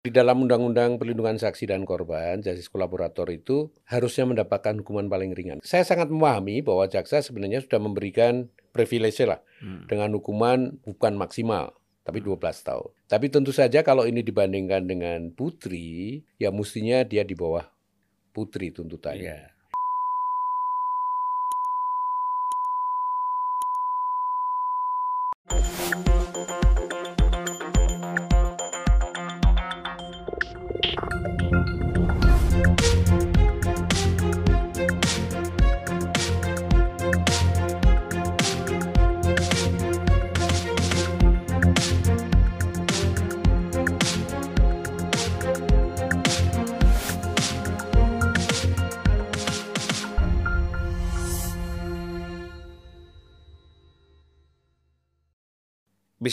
Di dalam Undang-Undang Perlindungan Saksi dan Korban, justice kolaborator itu harusnya mendapatkan hukuman paling ringan. Saya sangat memahami bahwa jaksa sebenarnya sudah memberikan privilege lah hmm. dengan hukuman bukan maksimal tapi 12 tahun. Tapi tentu saja kalau ini dibandingkan dengan putri, ya mestinya dia di bawah putri tuntutannya. Yeah.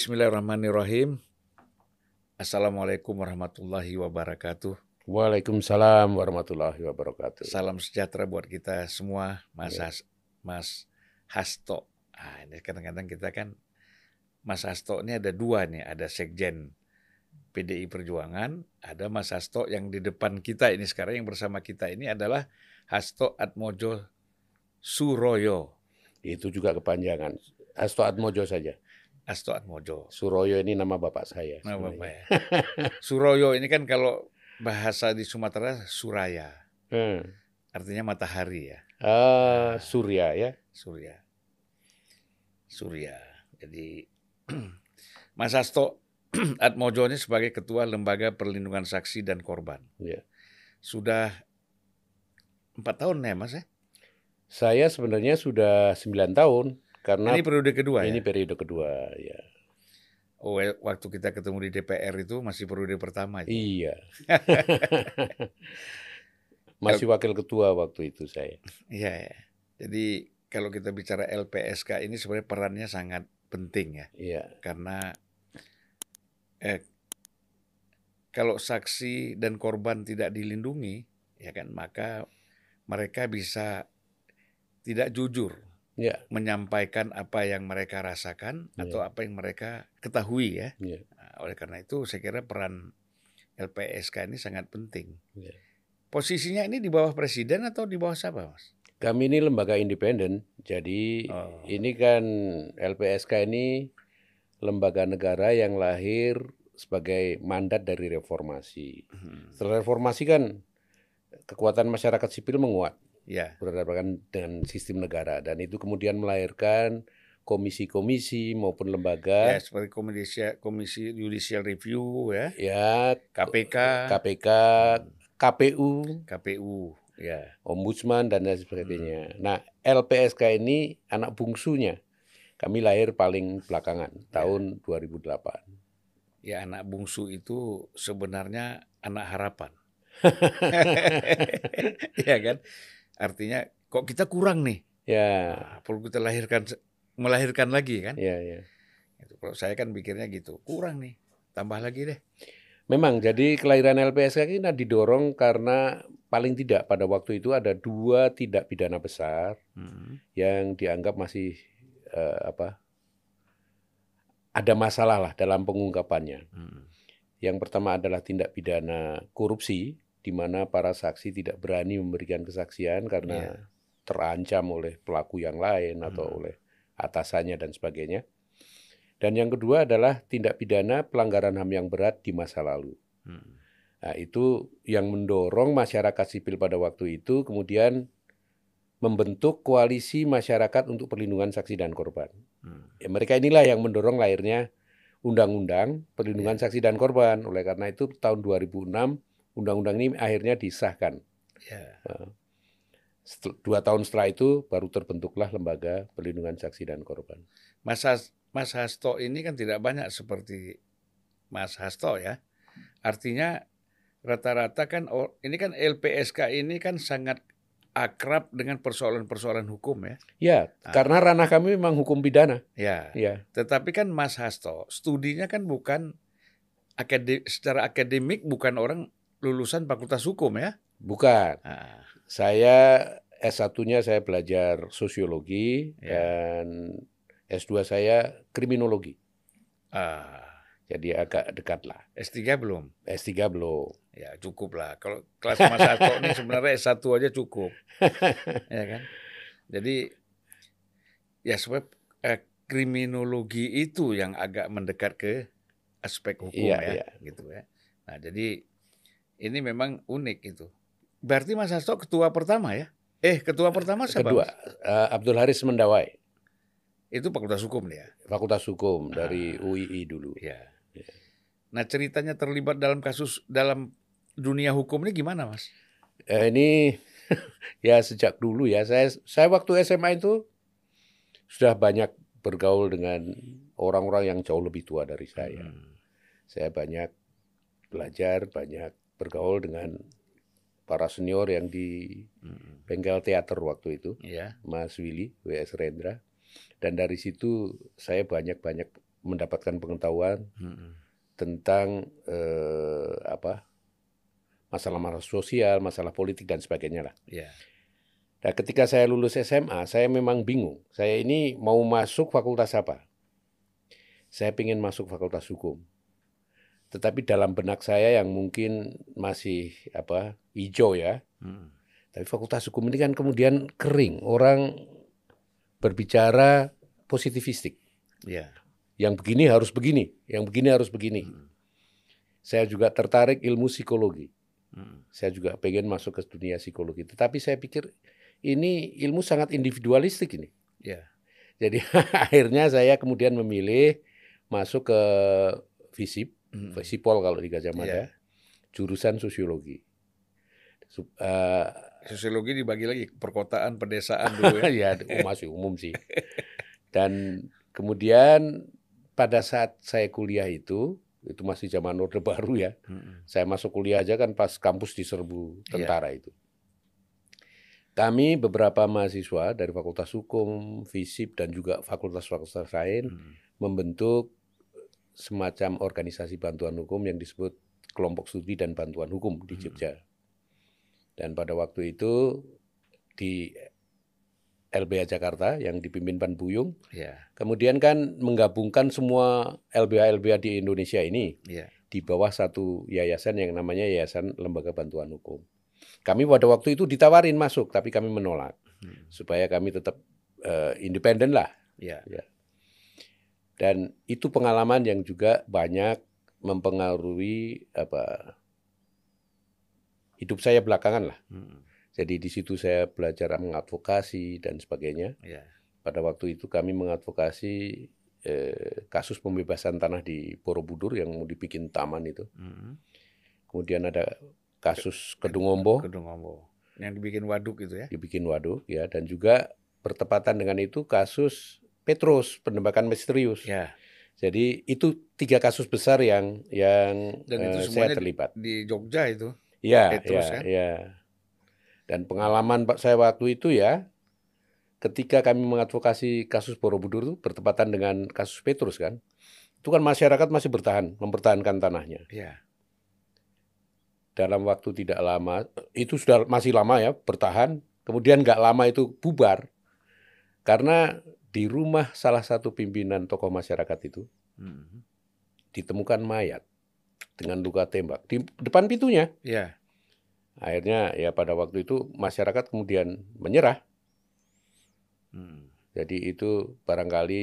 Bismillahirrahmanirrahim. Assalamualaikum warahmatullahi wabarakatuh. Waalaikumsalam warahmatullahi wabarakatuh. Salam sejahtera buat kita semua, Mas ya. Has, Mas Hasto. Ah, ini kadang-kadang kita kan Mas Hasto ini ada dua nih, ada Sekjen PDI Perjuangan, ada Mas Hasto yang di depan kita ini sekarang yang bersama kita ini adalah Hasto Atmojo Suroyo. Itu juga kepanjangan. Hasto Atmojo saja. Asto Atmojo. Suroyo ini nama bapak saya. Nama bapak ya. Suroyo ini kan kalau bahasa di Sumatera Suraya. Hmm. Artinya matahari ya. Ah, nah, Surya ya. Surya. Surya. Jadi Mas Asto Atmojo ini sebagai Ketua Lembaga Perlindungan Saksi dan Korban. Ya. Sudah empat tahun ya Mas ya? Saya sebenarnya sudah sembilan tahun. Karena ini periode kedua ini ya? periode kedua ya. Oh, waktu kita ketemu di DPR itu masih periode pertama. Itu. Iya. masih wakil ketua waktu itu saya. Iya. Ya. Jadi kalau kita bicara LPSK ini sebenarnya perannya sangat penting ya. Iya. Karena eh, kalau saksi dan korban tidak dilindungi, ya kan maka mereka bisa tidak jujur ya. menyampaikan apa yang mereka rasakan ya. atau apa yang mereka ketahui ya. ya. Nah, oleh karena itu saya kira peran LPSK ini sangat penting. Ya. Posisinya ini di bawah presiden atau di bawah siapa, Mas? Kami ini lembaga independen, jadi oh. ini kan LPSK ini lembaga negara yang lahir sebagai mandat dari reformasi. Hmm. Setelah reformasi kan kekuatan masyarakat sipil menguat ya. berdasarkan dengan sistem negara. Dan itu kemudian melahirkan komisi-komisi maupun lembaga. Ya seperti komisi komisi judicial review ya. Ya KPK KPK KPU KPU ya. Ombudsman dan lain sebagainya. Hmm. nah LPSK ini anak bungsunya. Kami lahir paling belakangan ya. tahun 2008 ya anak bungsu itu sebenarnya anak harapan. Ya kan Artinya kok kita kurang nih. Ya. Nah, perlu kita lahirkan melahirkan lagi kan? Ya, ya. Itu kalau saya kan pikirnya gitu, kurang nih. Tambah lagi deh. Memang, jadi kelahiran LPSK ini didorong karena paling tidak pada waktu itu ada dua tidak pidana besar hmm. yang dianggap masih uh, apa ada masalah lah dalam pengungkapannya. Hmm. Yang pertama adalah tindak pidana korupsi di mana para saksi tidak berani memberikan kesaksian karena yeah. terancam oleh pelaku yang lain atau hmm. oleh atasannya dan sebagainya. Dan yang kedua adalah tindak pidana pelanggaran HAM yang berat di masa lalu. Hmm. Nah, itu yang mendorong masyarakat sipil pada waktu itu kemudian membentuk koalisi masyarakat untuk perlindungan saksi dan korban. Hmm. Ya, mereka inilah yang mendorong lahirnya Undang-Undang Perlindungan yeah. Saksi dan Korban. Oleh karena itu tahun 2006 undang-undang ini akhirnya disahkan. Ya. Dua tahun setelah itu baru terbentuklah lembaga perlindungan saksi dan korban. Mas, Mas Hasto ini kan tidak banyak seperti Mas Hasto ya. Artinya rata-rata kan ini kan LPSK ini kan sangat akrab dengan persoalan-persoalan hukum ya. Ya, nah. karena ranah kami memang hukum pidana. Ya. Ya. Tetapi kan Mas Hasto studinya kan bukan akademik, secara akademik bukan orang lulusan Fakultas Hukum ya? Bukan. Nah. Saya S1-nya saya belajar sosiologi ya. dan S2 saya kriminologi. Ah. Jadi agak dekat lah. S3 belum? S3 belum. Ya cukup lah. Kalau kelas Mas ini sebenarnya S1 aja cukup. ya kan? Jadi ya sebab eh, kriminologi itu yang agak mendekat ke aspek hukum Iya, ya, iya. gitu ya. Nah, jadi ini memang unik itu. Berarti Mas Hasto ketua pertama ya? Eh, ketua pertama siapa? Kedua, eh, Abdul Haris Mendawai, Itu Fakultas Hukum ya. Fakultas Hukum dari Ah. UII dulu. Ya. Nah, ceritanya terlibat dalam kasus dalam dunia hukum ini gimana, Mas? Eh, ini ya sejak dulu ya. Saya saya waktu SMA itu sudah banyak bergaul dengan orang-orang yang jauh lebih tua dari saya. Hmm. Saya banyak belajar, banyak bergaul dengan para senior yang di Hmm. bengkel teater waktu itu, Ya. Mas Willy WS Rendra. Dan dari situ saya banyak-banyak mendapatkan pengetahuan Hmm. tentang eh, apa masalah-masalah sosial, masalah politik dan sebagainya lah. Ya. Nah, ketika saya lulus SMA, saya memang bingung. Saya ini mau masuk fakultas apa? Saya ingin masuk fakultas hukum. Tetapi dalam benak saya yang mungkin masih apa hijau ya. Hmm. Tapi fakultas hukum ini kan kemudian kering. Orang berbicara positifistik. Ya. Yang begini harus begini, yang begini harus begini. Hmm. Saya juga tertarik ilmu psikologi. Hmm. Saya juga pengen masuk ke dunia psikologi. Tetapi saya pikir ini ilmu sangat individualistik ini. Ya. Jadi akhirnya saya kemudian memilih masuk ke FISIP, Hmm. Kalau di Gajah. Mada, jurusan sosiologi. Sup- eh, Sosiologi dibagi lagi perkotaan, pedesaan dulu ya. ya masih umum sih. Dan kemudian pada saat saya kuliah itu, itu masih zaman Orde Baru ya, Hmm. saya masuk kuliah aja kan pas kampus diserbu Iya. tentara itu. Kami beberapa mahasiswa dari Fakultas Hukum, FISIP, dan juga fakultas-fakultas lain Hmm. membentuk semacam organisasi bantuan hukum yang disebut kelompok studi dan bantuan hukum di Hmm. Jogja. Dan pada waktu itu di LBH Jakarta yang dipimpin Pan Buyung, Ya. kemudian kan menggabungkan semua LBH-LBH di Indonesia ini Ya. di bawah satu yayasan yang namanya Yayasan Lembaga Bantuan Hukum. Kami pada waktu itu ditawarin masuk, tapi kami menolak Hmm. supaya kami tetap eh, independen lah. Ya. Dan itu pengalaman yang juga banyak mempengaruhi apa hidup saya belakangan lah. Hmm. Jadi di situ saya belajar mengadvokasi dan sebagainya. Ya. Pada waktu itu kami mengadvokasi eh, kasus pembebasan tanah di Borobudur yang mau dibikin taman itu. Hmm. Kemudian ada kasus Kedungombo Kedungombo. Yang dibikin waduk itu ya. dibikin waduk ya dan juga bertepatan dengan itu kasus Petrus penembakan misterius. Ya. Jadi itu tiga kasus besar yang yang Dan itu eh, saya terlibat. Di Jogja itu. Ya, Petrus, ya, kan? ya. Dan pengalaman Pak saya waktu itu ya, ketika kami mengadvokasi kasus Borobudur itu bertepatan dengan kasus Petrus kan, itu kan masyarakat masih bertahan, mempertahankan tanahnya. Ya. Dalam waktu tidak lama, itu sudah masih lama ya, bertahan. Kemudian nggak lama itu bubar, karena di rumah salah satu pimpinan tokoh masyarakat itu Hmm. ditemukan mayat dengan luka tembak di depan pintunya. Ya. Akhirnya ya pada waktu itu masyarakat kemudian menyerah. Hmm. Jadi itu barangkali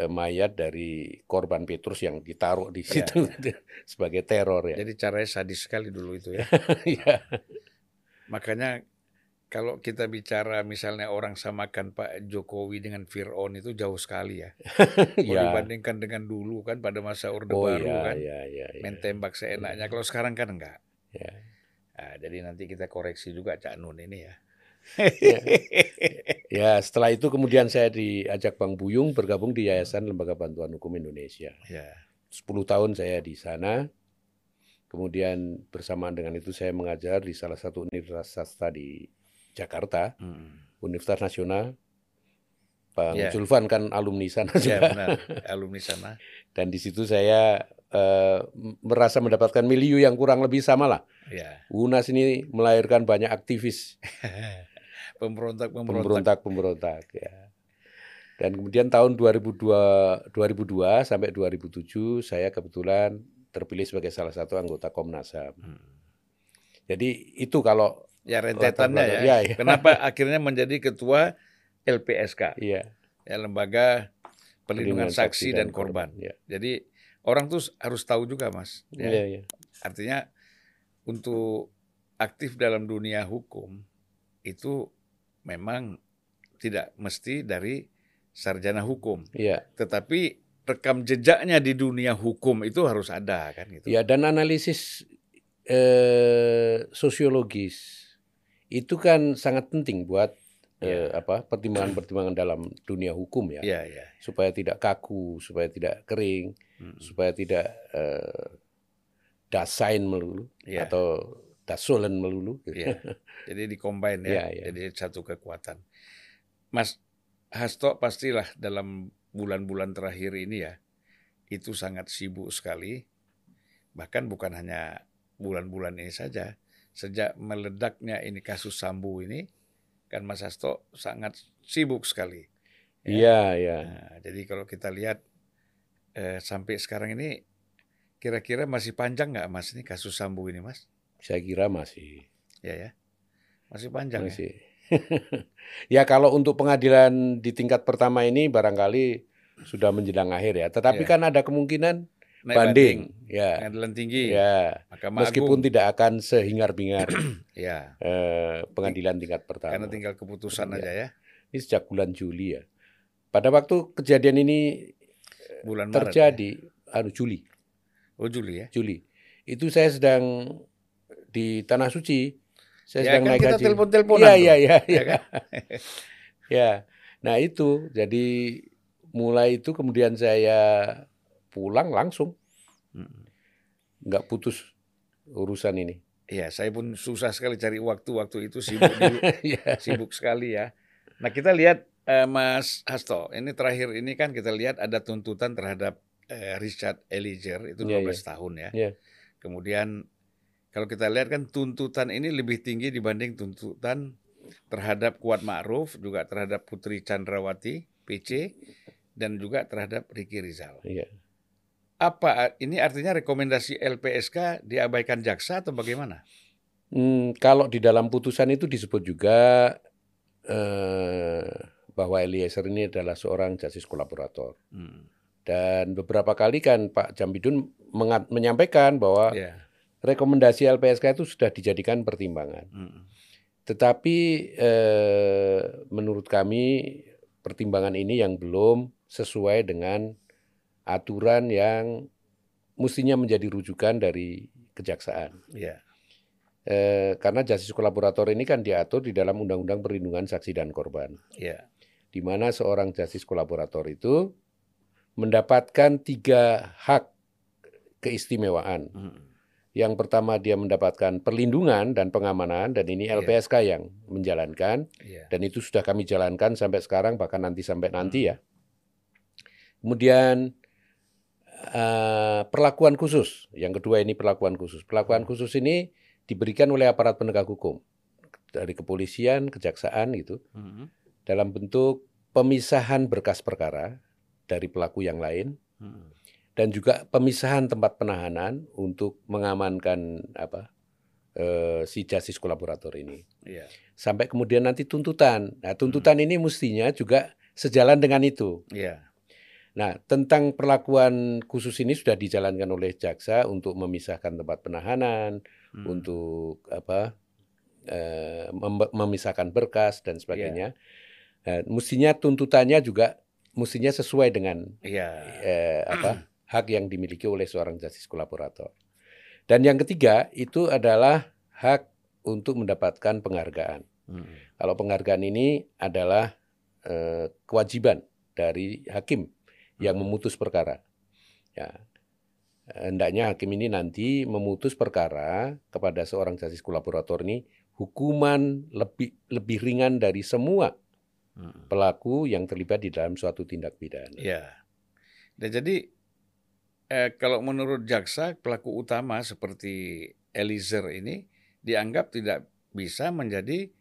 eh, mayat dari korban Petrus yang ditaruh di Iya, situ sebagai teror ya. Jadi caranya sadis sekali dulu itu ya. Iya. Makanya kalau kita bicara misalnya orang samakan Pak Jokowi dengan Fir'aun itu jauh sekali ya. Kalau Iya. dibandingkan dengan dulu kan pada masa Orde Oh Baru iya, kan. iya, iya, iya. Main tembak seenaknya. Kalau sekarang kan enggak. Ya. Nah, jadi nanti kita koreksi juga Cak Nun ini ya. Ya, setelah itu kemudian saya diajak Bang Buyung bergabung di Yayasan Lembaga Bantuan Hukum Indonesia. ya. 10 tahun saya di sana. Kemudian bersamaan dengan itu saya mengajar di salah satu universitas swasta di Jakarta, Hmm. Universitas Nasional. Bang Ya. Julvan kan alumni sana Ya juga. benar, alumni sana. Dan di situ saya eh, merasa mendapatkan milieu yang kurang lebih sama lah. Ya. UNAS ini melahirkan banyak aktivis Pemberontak-pemberontak. pemberontak-pemberontak ya. Dan kemudian tahun 2002 2002 sampai 2007 saya kebetulan terpilih sebagai salah satu anggota Komnas HAM. Hmm. Jadi itu kalau ya rentetannya ya. ya, ya. Kenapa akhirnya menjadi ketua LPSK? Iya. Ya lembaga perlindungan saksi, dan, dan korban. korban. Ya. Jadi orang tuh harus tahu juga, Mas. Ya. Ya, ya. Artinya untuk aktif dalam dunia hukum itu memang tidak mesti dari sarjana hukum. Iya. Tetapi rekam jejaknya di dunia hukum itu harus ada kan gitu. Ya dan analisis eh, sosiologis itu kan sangat penting buat ya. eh, apa pertimbangan-pertimbangan dalam dunia hukum ya. Ya, ya. Supaya tidak kaku, supaya tidak kering, hmm. supaya tidak eh, dasain melulu ya. atau dasulen melulu. Ya. Jadi dikombin ya. ya, ya. Jadi satu kekuatan. Mas Hasto pastilah dalam bulan-bulan terakhir ini ya itu sangat sibuk sekali. Bahkan bukan hanya bulan-bulan ini saja. Sejak meledaknya ini kasus Sambu ini, kan Mas Hasto sangat sibuk sekali. Ya. Iya, ya, iya. Nah, jadi kalau kita lihat eh, sampai sekarang ini, kira-kira masih panjang nggak Mas ini kasus Sambu ini Mas? Saya kira masih. Ya ya, masih panjang ya? masih. ya. ya kalau untuk pengadilan di tingkat pertama ini barangkali sudah menjelang akhir ya. Tetapi ya. kan ada kemungkinan Naik banding, banding, ya. Pengadilan tinggi. Ya. Mahkamah Meskipun Agung. tidak akan sehingar-bingar ya. eh, pengadilan tingkat pertama. Karena tinggal keputusan ya. aja ya. Ini sejak bulan Juli ya. Pada waktu kejadian ini bulan terjadi Maret, ya? anu Juli. Oh Juli ya. Juli. Itu saya sedang di Tanah Suci saya ya, sedang kan naik kita telepon-teleponan. Iya, iya, iya, ya, kan? ya. Nah, itu jadi mulai itu kemudian saya pulang langsung. Nggak putus urusan ini. Iya, saya pun susah sekali cari waktu-waktu itu sibuk dulu. ya. Sibuk sekali ya. Nah, kita lihat eh, Mas Hasto, ini terakhir ini kan kita lihat ada tuntutan terhadap eh, Richard Eliezer itu 12 ya, ya. tahun ya. ya. Kemudian kalau kita lihat kan tuntutan ini lebih tinggi dibanding tuntutan terhadap Kuat Ma'ruf, juga terhadap Putri Chandrawati, PC, dan juga terhadap Ricky Rizal. Iya. Apa ini artinya rekomendasi LPSK diabaikan jaksa atau bagaimana? Hmm, kalau di dalam putusan itu disebut juga eh, bahwa Eliezer ini adalah seorang justice kolaborator. Hmm. Dan beberapa kali kan Pak Jambidun menyampaikan bahwa yeah rekomendasi LPSK itu sudah dijadikan pertimbangan. Hmm. Tetapi eh, menurut kami pertimbangan ini yang belum sesuai dengan aturan yang mestinya menjadi rujukan dari kejaksaan. Yeah. Eh, karena justice kolaborator ini kan diatur di dalam Undang-Undang Perlindungan Saksi dan Korban. Yeah. Di mana seorang justice kolaborator itu mendapatkan tiga hak keistimewaan. Hmm yang pertama dia mendapatkan perlindungan dan pengamanan dan ini iya. LPSK yeah. yang menjalankan yeah. dan itu sudah kami jalankan sampai sekarang bahkan nanti sampai nanti hmm. ya. Kemudian uh, perlakuan khusus, yang kedua ini perlakuan khusus. Perlakuan hmm. khusus ini diberikan oleh aparat penegak hukum dari kepolisian, kejaksaan gitu, hmm. dalam bentuk pemisahan berkas perkara dari pelaku yang lain. Hmm dan juga pemisahan tempat penahanan untuk mengamankan apa eh, si justice kolaborator ini. Yeah. Sampai kemudian nanti tuntutan. Nah, tuntutan hmm. ini mestinya juga sejalan dengan itu. Yeah. Nah, tentang perlakuan khusus ini sudah dijalankan oleh jaksa untuk memisahkan tempat penahanan, hmm. untuk apa? Eh, mem memisahkan berkas dan sebagainya. Yeah. Nah, mestinya tuntutannya juga mestinya sesuai dengan yeah. eh, apa? hak yang dimiliki oleh seorang justice kolaborator. Dan yang ketiga itu adalah hak untuk mendapatkan penghargaan. Hmm. Kalau penghargaan ini adalah eh, kewajiban dari hakim yang memutus perkara. Ya, hendaknya hakim ini nanti memutus perkara kepada seorang justice kolaborator ini hukuman lebih lebih ringan dari semua hmm. pelaku yang terlibat di dalam suatu tindak pidana. Ya. Dan jadi eh, kalau menurut jaksa pelaku utama seperti Eliezer ini dianggap tidak bisa menjadi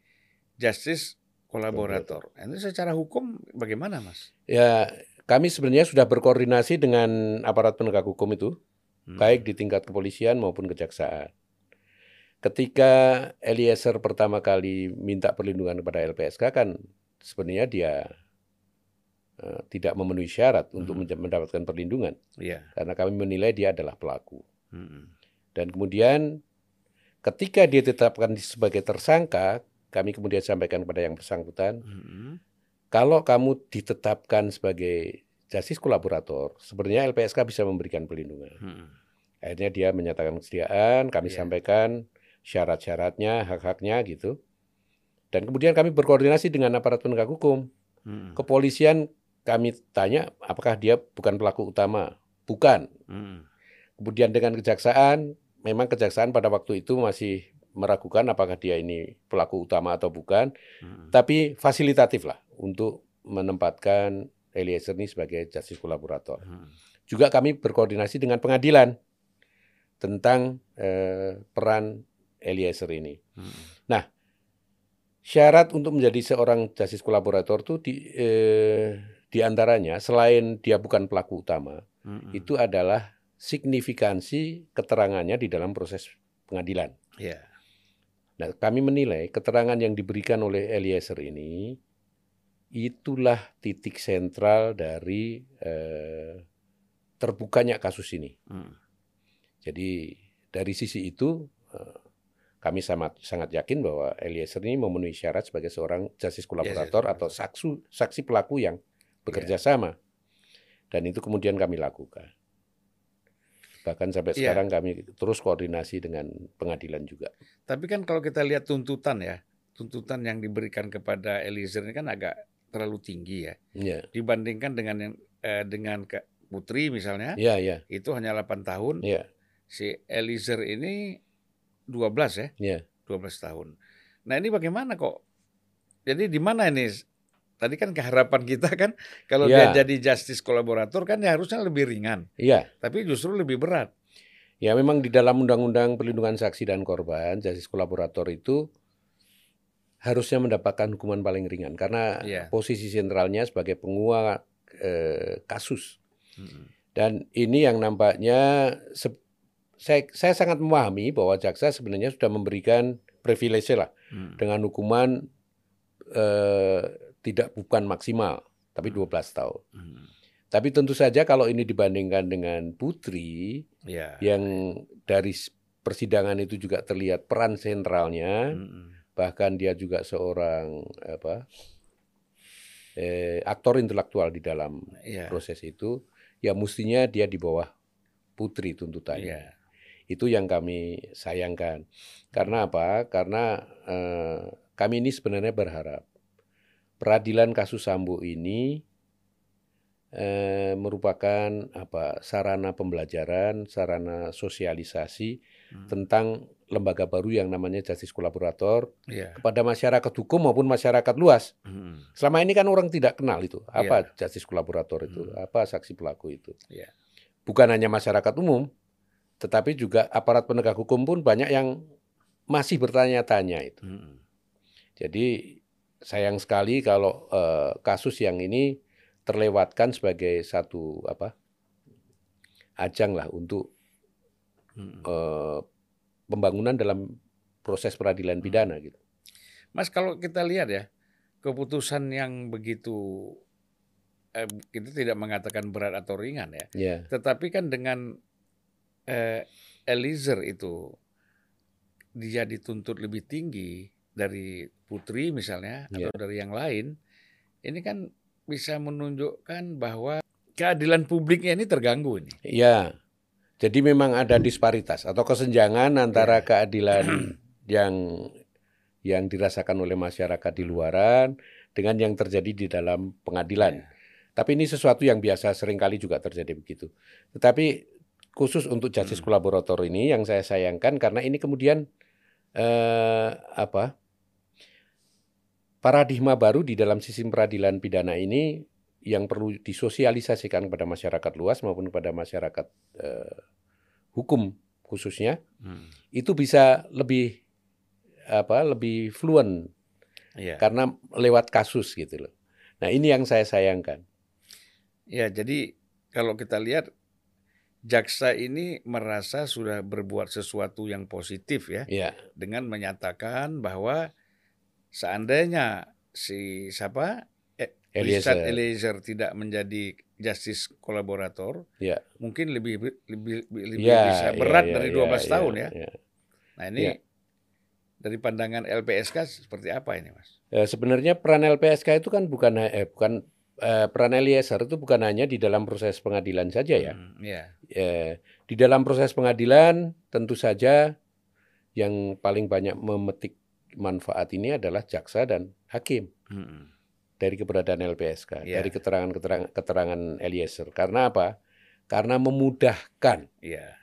justice kolaborator. Ini secara hukum bagaimana, Mas? Ya, kami sebenarnya sudah berkoordinasi dengan aparat penegak hukum itu, hmm. baik di tingkat kepolisian maupun kejaksaan. Ketika Eliezer pertama kali minta perlindungan kepada LPSK kan sebenarnya dia uh, tidak memenuhi syarat hmm. untuk mendapatkan perlindungan, yeah. karena kami menilai dia adalah pelaku. Hmm. Dan kemudian ketika dia ditetapkan sebagai tersangka, kami kemudian sampaikan kepada yang bersangkutan, hmm. Kalau kamu ditetapkan sebagai justice kolaborator, sebenarnya LPSK bisa memberikan perlindungan. Hmm. Akhirnya dia menyatakan kesediaan, kami yeah. sampaikan syarat-syaratnya, hak-haknya gitu. Dan kemudian kami berkoordinasi dengan aparat penegak hukum. Hmm. Kepolisian kami tanya apakah dia bukan pelaku utama. Bukan. Hmm. Kemudian dengan kejaksaan, memang kejaksaan pada waktu itu masih meragukan apakah dia ini pelaku utama atau bukan, hmm. tapi fasilitatif lah untuk menempatkan Eliezer ini sebagai justice kolaborator. Hmm. Juga kami berkoordinasi dengan pengadilan tentang eh, peran Eliezer ini. Hmm. Nah, syarat untuk menjadi seorang justice kolaborator itu di, eh, di antaranya selain dia bukan pelaku utama, hmm. itu adalah signifikansi keterangannya di dalam proses pengadilan. Yeah. Nah, kami menilai keterangan yang diberikan oleh Eliezer ini itulah titik sentral dari eh, terbukanya kasus ini. Hmm. Jadi dari sisi itu eh, kami sangat sangat yakin bahwa Eliezer ini memenuhi syarat sebagai seorang justice kolaborator yes, yes, atau saksi saksi pelaku yang bekerja yeah. sama. Dan itu kemudian kami lakukan. Bahkan sampai yeah. sekarang kami terus koordinasi dengan pengadilan juga. Tapi kan kalau kita lihat tuntutan ya, tuntutan yang diberikan kepada Eliezer ini kan agak terlalu tinggi ya. Yeah. Dibandingkan dengan yang eh, dengan ke Putri misalnya, yeah, yeah. itu hanya 8 tahun. Yeah. Si Eliezer ini 12 ya, yeah. 12 tahun. Nah ini bagaimana kok? Jadi di mana ini Tadi kan keharapan kita kan kalau ya. dia jadi justice kolaborator kan ya harusnya lebih ringan. Iya. Tapi justru lebih berat. Ya memang di dalam Undang-Undang Perlindungan Saksi dan Korban, justice kolaborator itu harusnya mendapatkan hukuman paling ringan karena ya. posisi sentralnya sebagai penguat eh, kasus. Hmm. Dan ini yang nampaknya saya, saya sangat memahami bahwa jaksa sebenarnya sudah memberikan privilege lah hmm. dengan hukuman eh, tidak bukan maksimal, tapi 12 hmm. tahun. Hmm. Tapi tentu saja kalau ini dibandingkan dengan Putri ya. yang dari persidangan itu juga terlihat peran sentralnya, hmm. bahkan dia juga seorang apa eh, aktor intelektual di dalam ya. proses itu, ya mestinya dia di bawah Putri tuntutannya. Ya. Itu yang kami sayangkan. Karena apa? Karena eh, kami ini sebenarnya berharap peradilan kasus Sambo ini eh, merupakan apa sarana pembelajaran, sarana sosialisasi hmm. tentang lembaga baru yang namanya justice kolaborator yeah. kepada masyarakat hukum maupun masyarakat luas. Hmm. Selama ini kan orang tidak kenal itu apa yeah. justice kolaborator itu, hmm. apa saksi pelaku itu. Yeah. Bukan hanya masyarakat umum, tetapi juga aparat penegak hukum pun banyak yang masih bertanya-tanya itu. Hmm. Jadi sayang sekali kalau uh, kasus yang ini terlewatkan sebagai satu apa ajang lah untuk hmm. uh, pembangunan dalam proses peradilan hmm. pidana gitu. Mas kalau kita lihat ya keputusan yang begitu eh, kita tidak mengatakan berat atau ringan ya, yeah. tetapi kan dengan eh, Eliezer itu dia dituntut lebih tinggi dari Putri misalnya yeah. atau dari yang lain, ini kan bisa menunjukkan bahwa keadilan publiknya ini terganggu ini. Iya. Jadi memang ada disparitas atau kesenjangan antara yeah. keadilan yang yang dirasakan oleh masyarakat di luaran dengan yang terjadi di dalam pengadilan. Yeah. Tapi ini sesuatu yang biasa sering kali juga terjadi begitu. Tetapi khusus untuk justice hmm. kolaborator ini yang saya sayangkan karena ini kemudian eh, apa paradigma baru di dalam sistem peradilan pidana ini yang perlu disosialisasikan kepada masyarakat luas maupun kepada masyarakat eh, hukum khususnya hmm. itu bisa lebih apa lebih fluent Iya. karena lewat kasus gitu loh. Nah ini yang saya sayangkan. Ya, jadi kalau kita lihat jaksa ini merasa sudah berbuat sesuatu yang positif ya Ya, dengan menyatakan bahwa seandainya si siapa eh, Richard Eliezer. Eliezer tidak menjadi justice kolaborator, Ya. mungkin lebih lebih lebih Ya, bisa ya, berat ya, dari ya, 12 ya, tahun ya. ya. Nah, ini Ya. dari pandangan LPSK seperti apa ini, Mas? Eh, sebenarnya peran LPSK itu kan bukan eh, bukan eh, peran Eliezer itu bukan hanya di dalam proses pengadilan saja ya. Hmm, ya. Eh, di dalam proses pengadilan tentu saja yang paling banyak memetik manfaat ini adalah jaksa dan hakim Hmm, dari keberadaan LPSK, Iya. dari keterangan-keterangan keterangan Eliezer. Karena apa? Karena memudahkan Iya.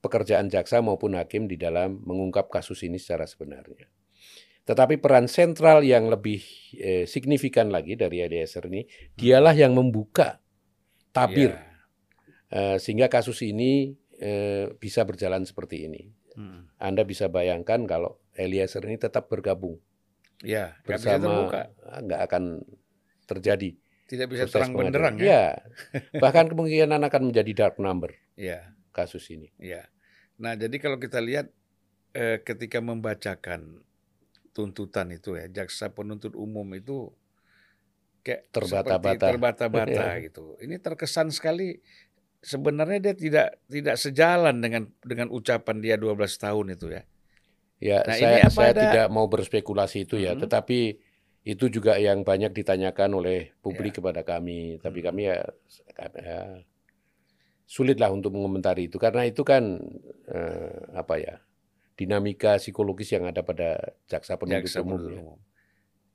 pekerjaan jaksa maupun hakim di dalam mengungkap kasus ini secara sebenarnya. Tetapi peran sentral yang lebih eh, signifikan lagi dari Eliezer ini, dialah yang membuka tabir Iya. eh, sehingga kasus ini eh, bisa berjalan seperti ini. Hmm. Anda bisa bayangkan kalau Eliezer ini tetap bergabung Ya, bersama, terbuka, nggak akan terjadi tidak bisa terang benderang ya. Ya, bahkan kemungkinan akan menjadi dark number Iya, kasus ini. iya. Nah, jadi kalau kita lihat eh, ketika membacakan tuntutan itu ya, jaksa penuntut umum itu kayak Terbata-bata. terbata-bata Iya. gitu. Ini terkesan sekali sebenarnya dia tidak tidak sejalan dengan dengan ucapan dia 12 tahun itu ya. Ya, Nah, ini saya apa saya ada- tidak mau berspekulasi itu ya, Mhm. tetapi itu juga yang banyak ditanyakan oleh Ya. publik kepada kami. Tapi Mhm. kami ya, ya sulitlah untuk mengomentari itu karena itu kan eh, apa ya dinamika psikologis yang ada pada jaksa penuntut Jaksa umum. ya.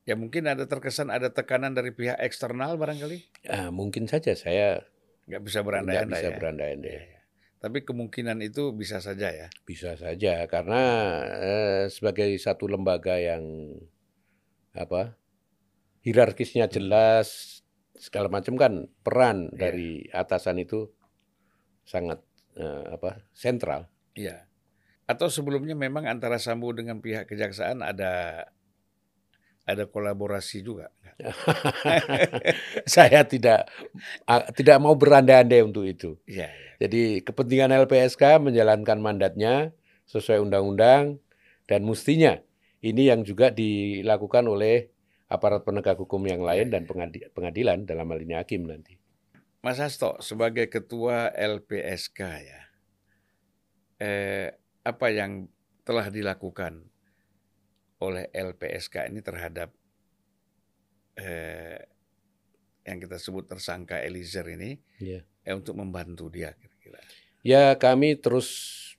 Ya mungkin ada terkesan ada tekanan dari pihak eksternal barangkali. Ah, mungkin saja saya Nggak bisa nggak berandai-andai bisa ya. berandai-andai. Iya, iya. Tapi kemungkinan itu bisa saja ya. Bisa saja karena eh, sebagai satu lembaga yang apa hierarkisnya jelas segala macam kan peran Iya. dari atasan itu sangat eh, apa sentral. Iya. Atau sebelumnya memang antara Sambo dengan pihak kejaksaan ada ada kolaborasi juga. Saya tidak tidak mau berandai-andai untuk itu. Iya. iya. Jadi kepentingan LPSK menjalankan mandatnya sesuai undang-undang dan mestinya ini yang juga dilakukan oleh aparat penegak hukum yang lain dan pengadi- pengadilan dalam hal ini hakim nanti. Mas Hasto sebagai ketua LPSK ya, eh, apa yang telah dilakukan oleh LPSK ini terhadap eh, yang kita sebut tersangka Eliezer ini, Iya. eh, untuk membantu dia kira-kira. Ya kami terus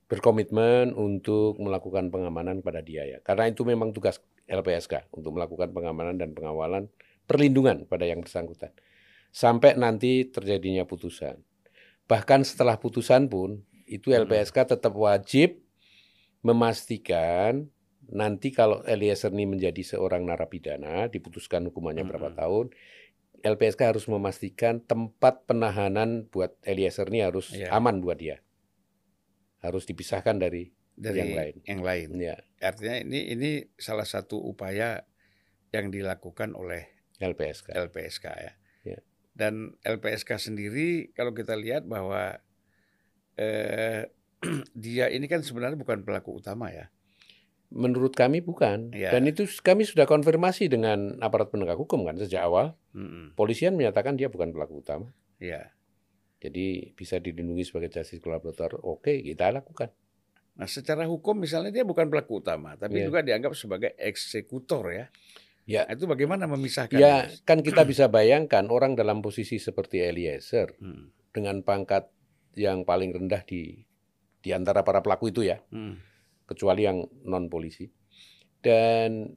berkomitmen untuk melakukan pengamanan pada dia ya. Karena itu memang tugas LPSK untuk melakukan pengamanan dan pengawalan perlindungan pada yang bersangkutan. Sampai nanti terjadinya putusan. Bahkan setelah putusan pun itu Hmm. LPSK tetap wajib memastikan nanti kalau Eliezer ini menjadi seorang narapidana diputuskan hukumannya berapa Mm-mm. tahun LPSK harus memastikan tempat penahanan buat Eliezer ini harus Iya. aman buat dia. Harus dipisahkan dari Dari Yang lain. Yang lain. ya, Artinya ini ini salah satu upaya yang dilakukan oleh LPSK. LPSK ya. Ya. Dan LPSK sendiri kalau kita lihat bahwa eh, dia ini kan sebenarnya bukan pelaku utama ya. Menurut kami bukan. Iya. Dan itu kami sudah konfirmasi dengan aparat penegak hukum kan sejak awal. Mm-mm. Polisian menyatakan dia bukan pelaku utama. Ya. Jadi bisa dilindungi sebagai justice collaborator. Oke, kita lakukan. Nah, secara hukum misalnya dia bukan pelaku utama, tapi Iya. juga dianggap sebagai eksekutor ya. Ya. Nah, itu bagaimana memisahkan? Ya, kan kita bisa bayangkan orang dalam posisi seperti Eliezer Hmm. dengan pangkat yang paling rendah di di antara para pelaku itu ya, Hmm. Kecuali yang non polisi. Dan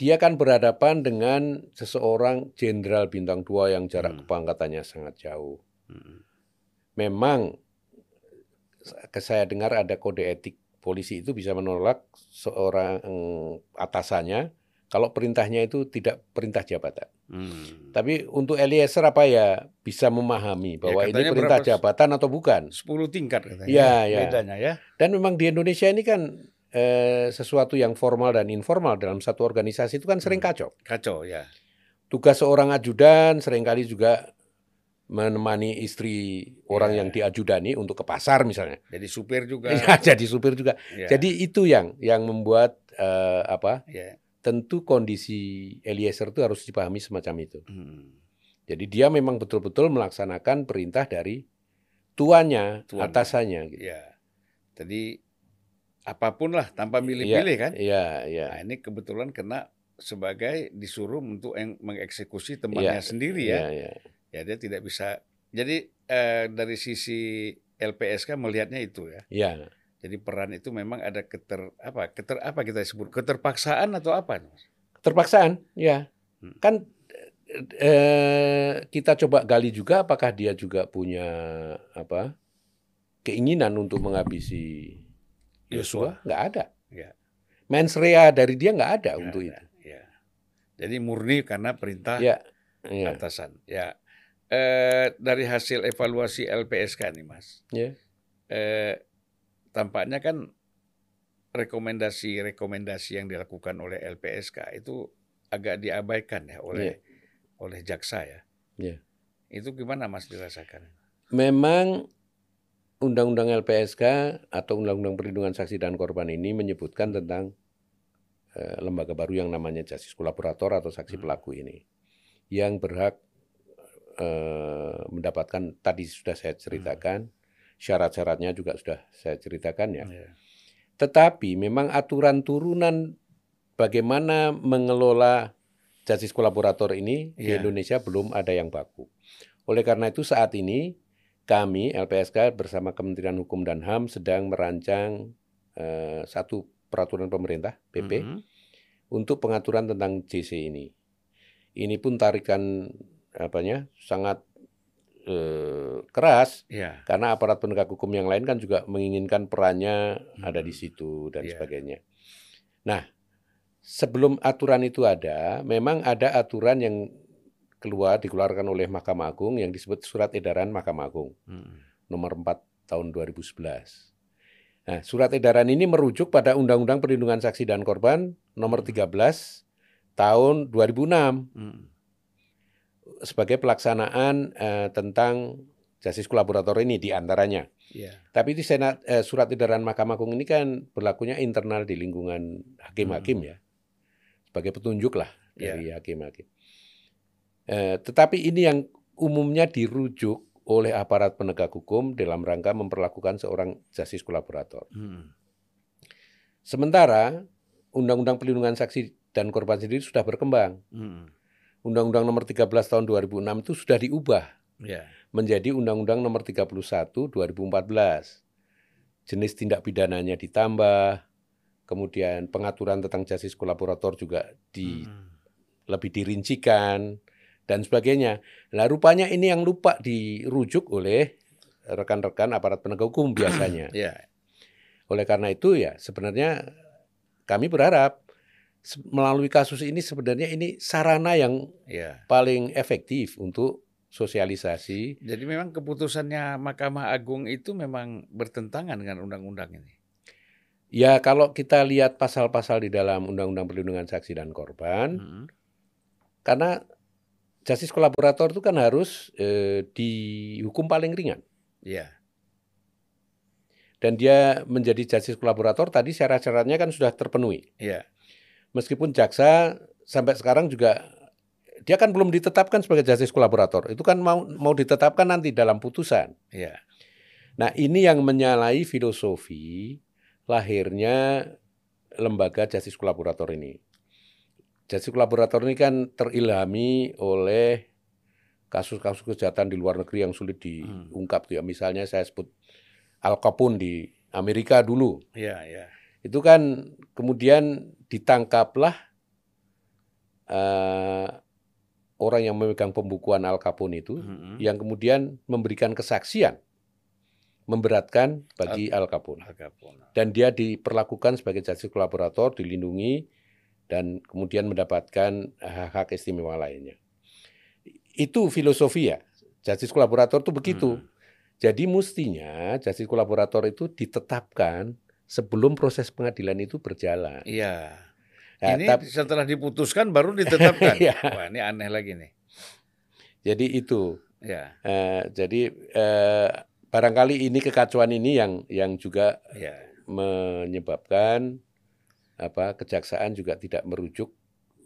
dia kan berhadapan dengan seseorang jenderal bintang 2 yang jarak Hmm. kepangkatannya sangat jauh. Hmm. Memang ke saya dengar ada kode etik polisi itu bisa menolak seorang atasannya kalau perintahnya itu tidak perintah jabatan. Hmm. Tapi untuk Eliezer apa ya bisa memahami bahwa ini katanya perintah jabatan atau bukan. 10 tingkat katanya. Iya, iya. Bedanya ya. Dan memang di Indonesia ini kan eh, sesuatu yang formal dan informal dalam satu organisasi itu kan sering Hmm. kacau. Kacau ya. Tugas seorang ajudan sering kali juga menemani istri orang Ya. yang diajudani untuk ke pasar misalnya. Jadi supir juga. Ya, jadi supir juga. Ya. Jadi itu yang yang membuat eh, apa? ya. Tentu kondisi Eliezer itu harus dipahami semacam itu. Hmm. Jadi dia memang betul-betul melaksanakan perintah dari tuannya, Tuannya. atasannya gitu. Ya. Jadi apa pun lah tanpa milih-milih kan. Iya, iya. Nah, ini kebetulan kena sebagai disuruh untuk mengeksekusi temannya Iya, sendiri ya. Iya, iya. Ya dia tidak bisa. Jadi eh, dari sisi LPSK melihatnya itu ya. Iya. Jadi peran itu memang ada keter apa keter apa kita sebut keterpaksaan atau apa? Terpaksaan, ya. Hmm. Kan eh, kita coba gali juga apakah dia juga punya apa keinginan untuk menghabisi Yosua? Nggak ada. Ya. Mens rea dari dia nggak ada Nggak untuk ada, itu. Ya. Jadi murni karena perintah Ya, ya, atasan. Ya. Eh, dari hasil evaluasi LPSK nih Mas. ya. Eh, tampaknya kan rekomendasi-rekomendasi yang dilakukan oleh LPSK itu agak diabaikan ya oleh oleh jaksa ya. Iya. Itu gimana Mas dirasakan? Memang Undang-Undang LPSK atau Undang-Undang Perlindungan Saksi dan Korban ini menyebutkan tentang eh, lembaga baru yang namanya justice kolaborator atau saksi Hmm. pelaku ini yang berhak eh, mendapatkan tadi sudah saya ceritakan syarat-syaratnya juga sudah saya ceritakan ya. Ya. Tetapi memang aturan turunan bagaimana mengelola justice kolaborator ini di Iya. Indonesia belum ada yang baku. Oleh karena itu saat ini kami LPSK bersama Kementerian Hukum dan HAM sedang merancang eh, satu peraturan pemerintah PP Mhm. untuk pengaturan tentang JC ini. Ini pun tarikan apanya sangat eh, keras Ya. karena aparat penegak hukum yang lain kan juga menginginkan perannya ada di Mhm. situ dan Iya. sebagainya. Nah, sebelum aturan itu ada, memang ada aturan yang keluar dikeluarkan oleh Mahkamah Agung yang disebut Surat Edaran Mahkamah Agung Mhm. nomor 4 tahun 2011. Nah, surat edaran ini merujuk pada Undang-Undang Perlindungan Saksi dan Korban nomor 13 tahun 2006 Mhm. Sebagai pelaksanaan eh, tentang justice kolaborator ini di antaranya. Ya. Tapi di senat eh, surat edaran Mahkamah Agung ini kan berlakunya internal di lingkungan hakim-hakim ya, sebagai petunjuk lah dari hakim-hakim. Eh, tetapi ini yang umumnya dirujuk oleh aparat penegak hukum dalam rangka memperlakukan seorang justice kolaborator. Mhm. Sementara Undang-Undang Perlindungan Saksi dan Korban sendiri sudah berkembang. Mhm. Undang-Undang Nomor 13 Tahun 2006 itu sudah diubah Ya. menjadi Undang-Undang Nomor 31 2014. Jenis tindak pidananya ditambah, kemudian pengaturan tentang justice kolaborator juga di Mhm. lebih dirincikan dan sebagainya. Nah, rupanya ini yang lupa dirujuk oleh rekan-rekan aparat penegak hukum biasanya. Ya. Oleh karena itu ya sebenarnya kami berharap melalui kasus ini sebenarnya ini sarana yang Ya. paling efektif untuk sosialisasi Jadi memang keputusannya Mahkamah Agung itu memang bertentangan dengan undang-undang ini. Ya kalau kita lihat pasal-pasal di dalam Undang-Undang Perlindungan Saksi dan Korban, Mhm. karena justice kolaborator itu kan harus eh, dihukum paling ringan. Ya. Dan dia menjadi justice kolaborator tadi syarat-syaratnya kan sudah terpenuhi. Ya. Meskipun jaksa sampai sekarang juga dia kan belum ditetapkan sebagai justice kolaborator. Itu kan mau mau ditetapkan nanti dalam putusan. Ya. Nah, ini yang menyalahi filosofi lahirnya lembaga justice kolaborator ini. Justice kolaborator ini kan terilhami oleh kasus-kasus kejahatan di luar negeri yang sulit diungkap tuh ya. Misalnya saya sebut Al Capone di Amerika dulu. Ya. Ya. Itu kan kemudian ditangkaplah eh, orang yang memegang pembukuan Al Capone itu Mhm. yang kemudian memberikan kesaksian memberatkan bagi Al Capone Al Capone. dan dia diperlakukan sebagai justice kolaborator dilindungi dan kemudian mendapatkan hak-hak istimewa lainnya. Itu filosofi ya. Justice kolaborator itu begitu. Hmm. Jadi mestinya justice kolaborator itu ditetapkan sebelum proses pengadilan itu berjalan. Iya. Nah, ini tap- setelah diputuskan baru ditetapkan. Iya. Wah, ini aneh lagi nih. jadi itu. Ya, Eh, jadi eh, barangkali ini kekacauan ini yang yang juga ya. menyebabkan apa kejaksaan juga tidak merujuk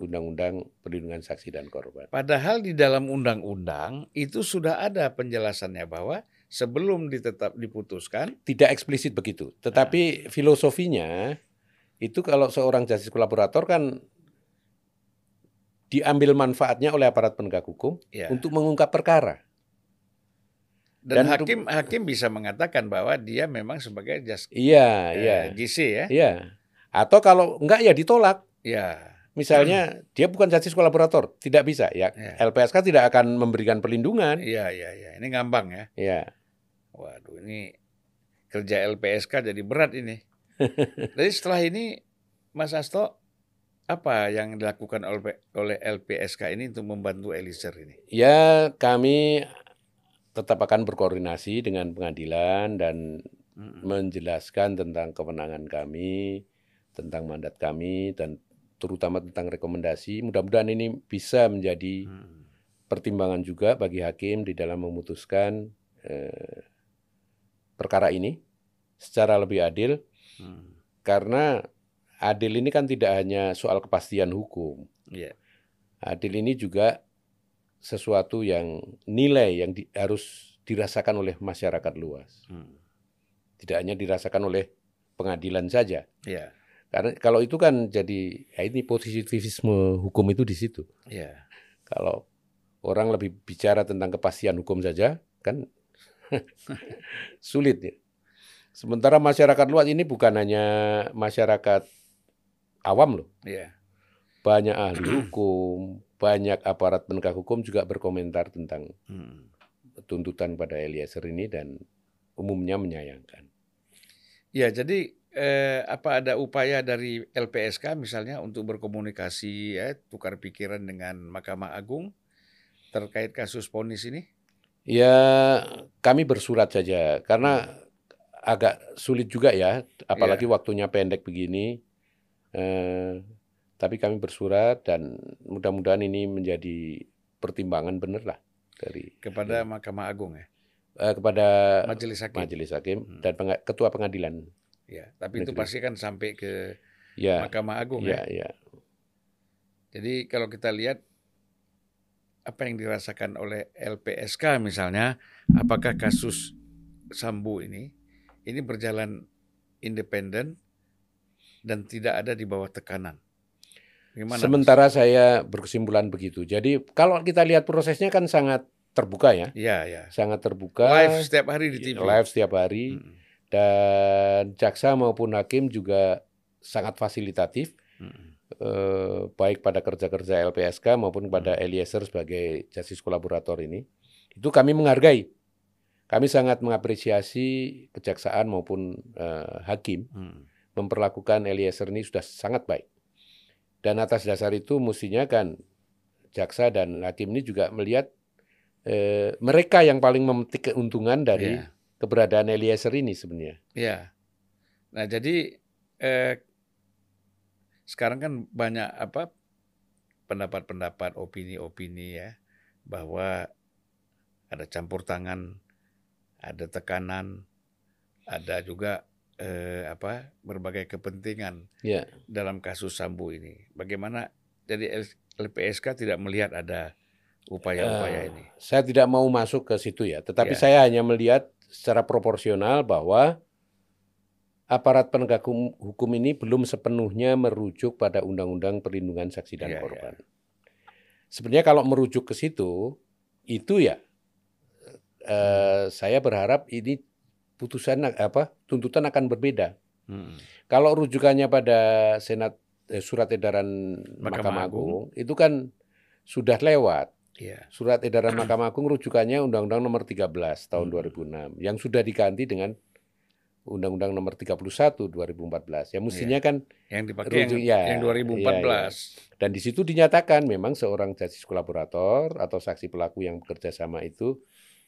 undang-undang perlindungan saksi dan korban. Padahal di dalam undang-undang itu sudah ada penjelasannya bahwa sebelum ditetap diputuskan, Tidak eksplisit begitu, tetapi filosofinya itu kalau seorang justice kolaborator kan diambil manfaatnya oleh aparat penegak hukum ya. untuk mengungkap perkara. dan, dan hakim hakim bisa mengatakan bahwa dia memang sebagai just Iya, eh, iya. GC ya. Iya. Atau kalau enggak ya ditolak. Ya, Misalnya dia bukan justice kolaborator, tidak bisa ya. Ya. LPSK tidak akan memberikan perlindungan. iya, iya, iya. Ini ngambang ya. Ya. Waduh, ini kerja LPSK jadi berat ini. Jadi setelah ini, Mas Asto, apa yang dilakukan oleh LPSK ini untuk membantu Eliezer ini? Ya, kami tetap akan berkoordinasi dengan pengadilan dan Mm-mm. menjelaskan tentang kewenangan kami, tentang mandat kami dan terutama tentang rekomendasi. Mudah-mudahan ini bisa menjadi Mm. pertimbangan juga bagi hakim di dalam memutuskan eh, perkara ini secara lebih adil Mm. karena adil ini kan tidak hanya soal kepastian hukum. Iya. Adil ini juga sesuatu yang nilai yang di- harus dirasakan oleh masyarakat luas. Mm. Tidak hanya dirasakan oleh pengadilan saja. Iya. Karena kalau itu kan jadi ya ini positivisme hukum itu di situ. Iya. Kalau orang lebih bicara tentang kepastian hukum saja kan sulit ya. Sementara masyarakat luas ini bukan hanya masyarakat awam loh. Iya. Banyak ahli hukum, banyak aparat penegak hukum juga berkomentar tentang Mm. tuntutan pada Eliezer ini dan umumnya menyayangkan. Ya, jadi eh, apa ada upaya dari LPSK misalnya untuk berkomunikasi ya, tukar pikiran dengan Mahkamah Agung terkait kasus ponis ini? Ya, kami bersurat saja karena agak sulit juga ya, apalagi waktunya pendek begini. Eh, tapi kami bersurat dan mudah-mudahan ini menjadi pertimbangan benar lah dari kepada Mahkamah Agung ya, eh, kepada Majelis Hakim. majelis hakim Hmm. dan ketua pengadilan. Ya, tapi itu Negeri. pasti kan sampai ke Ya, Mahkamah Agung ya, ya. ya. Jadi kalau kita lihat apa yang dirasakan oleh LPSK misalnya, apakah kasus Sambu ini ini berjalan independen dan tidak ada di bawah tekanan. Gimana? Sementara saya berkesimpulan begitu. Jadi kalau kita lihat prosesnya kan sangat terbuka ya, Ya, ya. sangat terbuka. Live setiap hari di TV. live setiap hari. Mm, dan jaksa maupun hakim juga sangat fasilitatif mm, eh, baik pada kerja-kerja LPSK maupun pada Hmm. Eliezer sebagai justice kolaborator ini itu kami menghargai kami sangat mengapresiasi kejaksaan maupun eh, hakim mm. memperlakukan Eliezer ini sudah sangat baik dan atas dasar itu mestinya kan jaksa dan hakim ini juga melihat eh, mereka yang paling memetik keuntungan dari Ya. Keberadaan Eliezer ini sebenarnya Ya. Nah, jadi eh, sekarang kan banyak apa pendapat-pendapat, opini-opini ya bahwa ada campur tangan, ada tekanan, ada juga eh, apa berbagai kepentingan ya dalam kasus Sambu ini. Bagaimana jadi LPSK tidak melihat ada upaya-upaya Eh, ini? Saya tidak mau masuk ke situ ya, tetapi Ya. saya hanya melihat secara proporsional bahwa aparat penegak hukum ini belum sepenuhnya merujuk pada Undang-Undang Perlindungan Saksi dan Ya, ya. Korban. Sebenarnya kalau merujuk ke situ, itu ya eh, saya berharap ini putusan apa tuntutan akan berbeda. Mm. Kalau rujukannya pada senat eh, surat edaran Mahkamah Mahkamah Agung. Agung itu kan sudah lewat. Iya. Surat edaran Mahkamah Agung rujukannya Undang-Undang Nomor 13 tahun Hmm. 2006 yang sudah diganti dengan Undang-Undang Nomor 31 2014. Ya mestinya kan Yang dipakai yang, Rujuk- ya, yang 2014. dan di situ dinyatakan memang seorang justice kolaborator atau saksi pelaku yang bekerja sama itu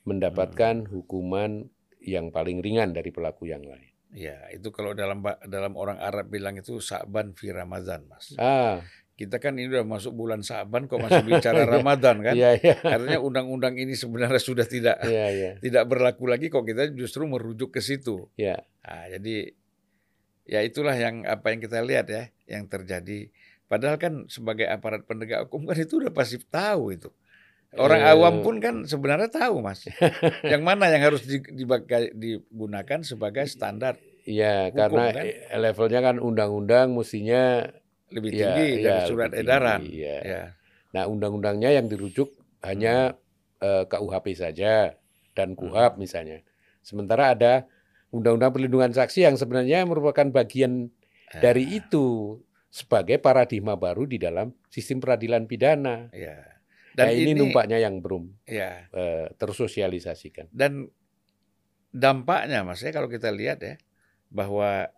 mendapatkan Hmm. hukuman yang paling ringan dari pelaku yang lain. Ya, itu kalau dalam dalam orang Arab bilang itu Sa'ban fi Ramadan, Mas. Ah. Kita kan ini udah masuk bulan Sa'ban kok masih bicara Iya. Ramadan kan? Iya, iya. Artinya undang-undang ini sebenarnya sudah tidak Iya, iya. tidak berlaku lagi kok kita justru merujuk ke situ. Iya. Nah, jadi ya itulah yang apa yang kita lihat ya, yang terjadi. Padahal kan sebagai aparat penegak hukum kan itu udah pasti tahu itu. Orang Eh. awam pun kan sebenarnya tahu, Mas. yang mana yang harus di- dibagai- digunakan sebagai standar Iya, Hukum, karena kan? levelnya kan undang-undang mestinya lebih Iya, tinggi iya, dari surat lebih edaran. tinggi, iya. Ya. Nah, undang-undangnya yang dirujuk hanya eh, KUHP saja dan KUHAP misalnya. Sementara ada Undang-Undang Perlindungan Saksi yang sebenarnya merupakan bagian dari Ah, itu sebagai paradigma baru di dalam sistem peradilan pidana. Ya. Dan Dan ini, ini, numpaknya yang belum ya. eh, tersosialisasikan. Dan dampaknya, Mas ya kalau kita lihat ya bahwa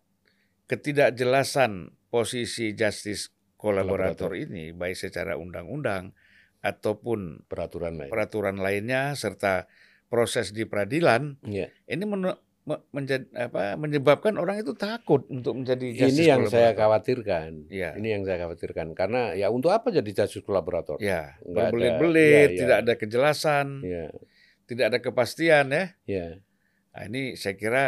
ketidakjelasan posisi justice kolaborator ini baik secara undang-undang ataupun Peraturan lain. peraturan lainnya serta proses di peradilan Iya. ini men- me- menjad- apa, menyebabkan orang itu takut untuk menjadi justice Ini yang saya khawatirkan. Iya. Ini yang saya khawatirkan karena ya untuk apa jadi justice kolaborator? Ya, berbelit-belit, Iya, iya. tidak ada kejelasan, Iya, tidak ada kepastian ya. iya. Nah, ini saya kira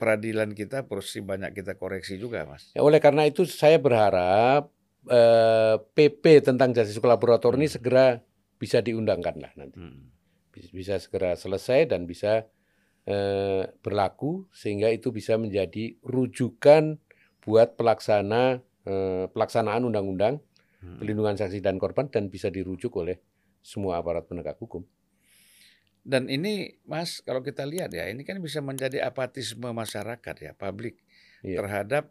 peradilan kita pasti banyak kita koreksi juga, Mas. Ya, oleh karena itu saya berharap eh, PP tentang justice kolaborator ini Hmm. segera bisa diundangkan lah nanti. Hmm. Bisa, segera selesai dan bisa eh, berlaku sehingga itu bisa menjadi rujukan buat pelaksana eh, pelaksanaan undang-undang Hmm. perlindungan saksi dan korban dan bisa dirujuk oleh semua aparat penegak hukum. Dan ini, Mas, kalau kita lihat ya, ini kan bisa menjadi apatisme masyarakat ya, publik Iya. terhadap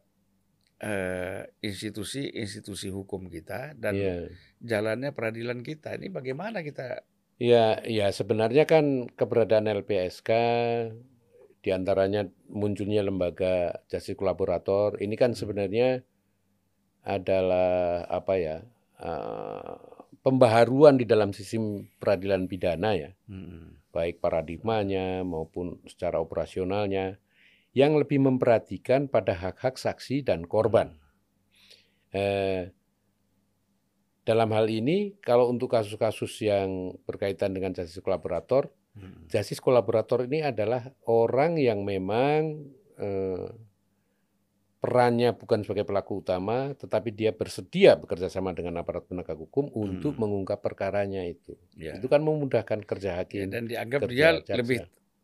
eh, institusi-institusi hukum kita dan Iya. jalannya peradilan kita. Ini bagaimana kita? Ya, ya sebenarnya kan keberadaan LPSK di antaranya munculnya lembaga justice kolaborator ini kan sebenarnya adalah apa ya eh, pembaharuan di dalam sistem peradilan pidana ya Hmm. Baik paradigmanya maupun secara operasionalnya yang lebih memperhatikan pada hak-hak saksi dan korban. Eh, dalam hal ini, kalau untuk kasus-kasus yang berkaitan dengan justice kolaborator, Hmm. justice kolaborator ini adalah orang yang memang eh, perannya bukan sebagai pelaku utama, tetapi dia bersedia bekerja sama dengan aparat penegak hukum untuk Hmm. mengungkap perkaranya itu. Ya. Itu kan memudahkan kerja Ya, hakim. dan dianggap dia jaksa. lebih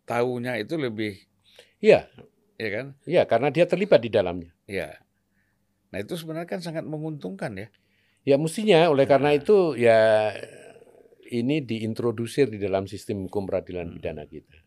tahunya itu lebih, Iya, ya kan? iya karena dia terlibat di dalamnya. Ya. Nah itu sebenarnya kan sangat menguntungkan ya. Ya mestinya oleh karena Nah. itu ya ini diintrodusir di dalam sistem hukum peradilan Hmm. pidana kita.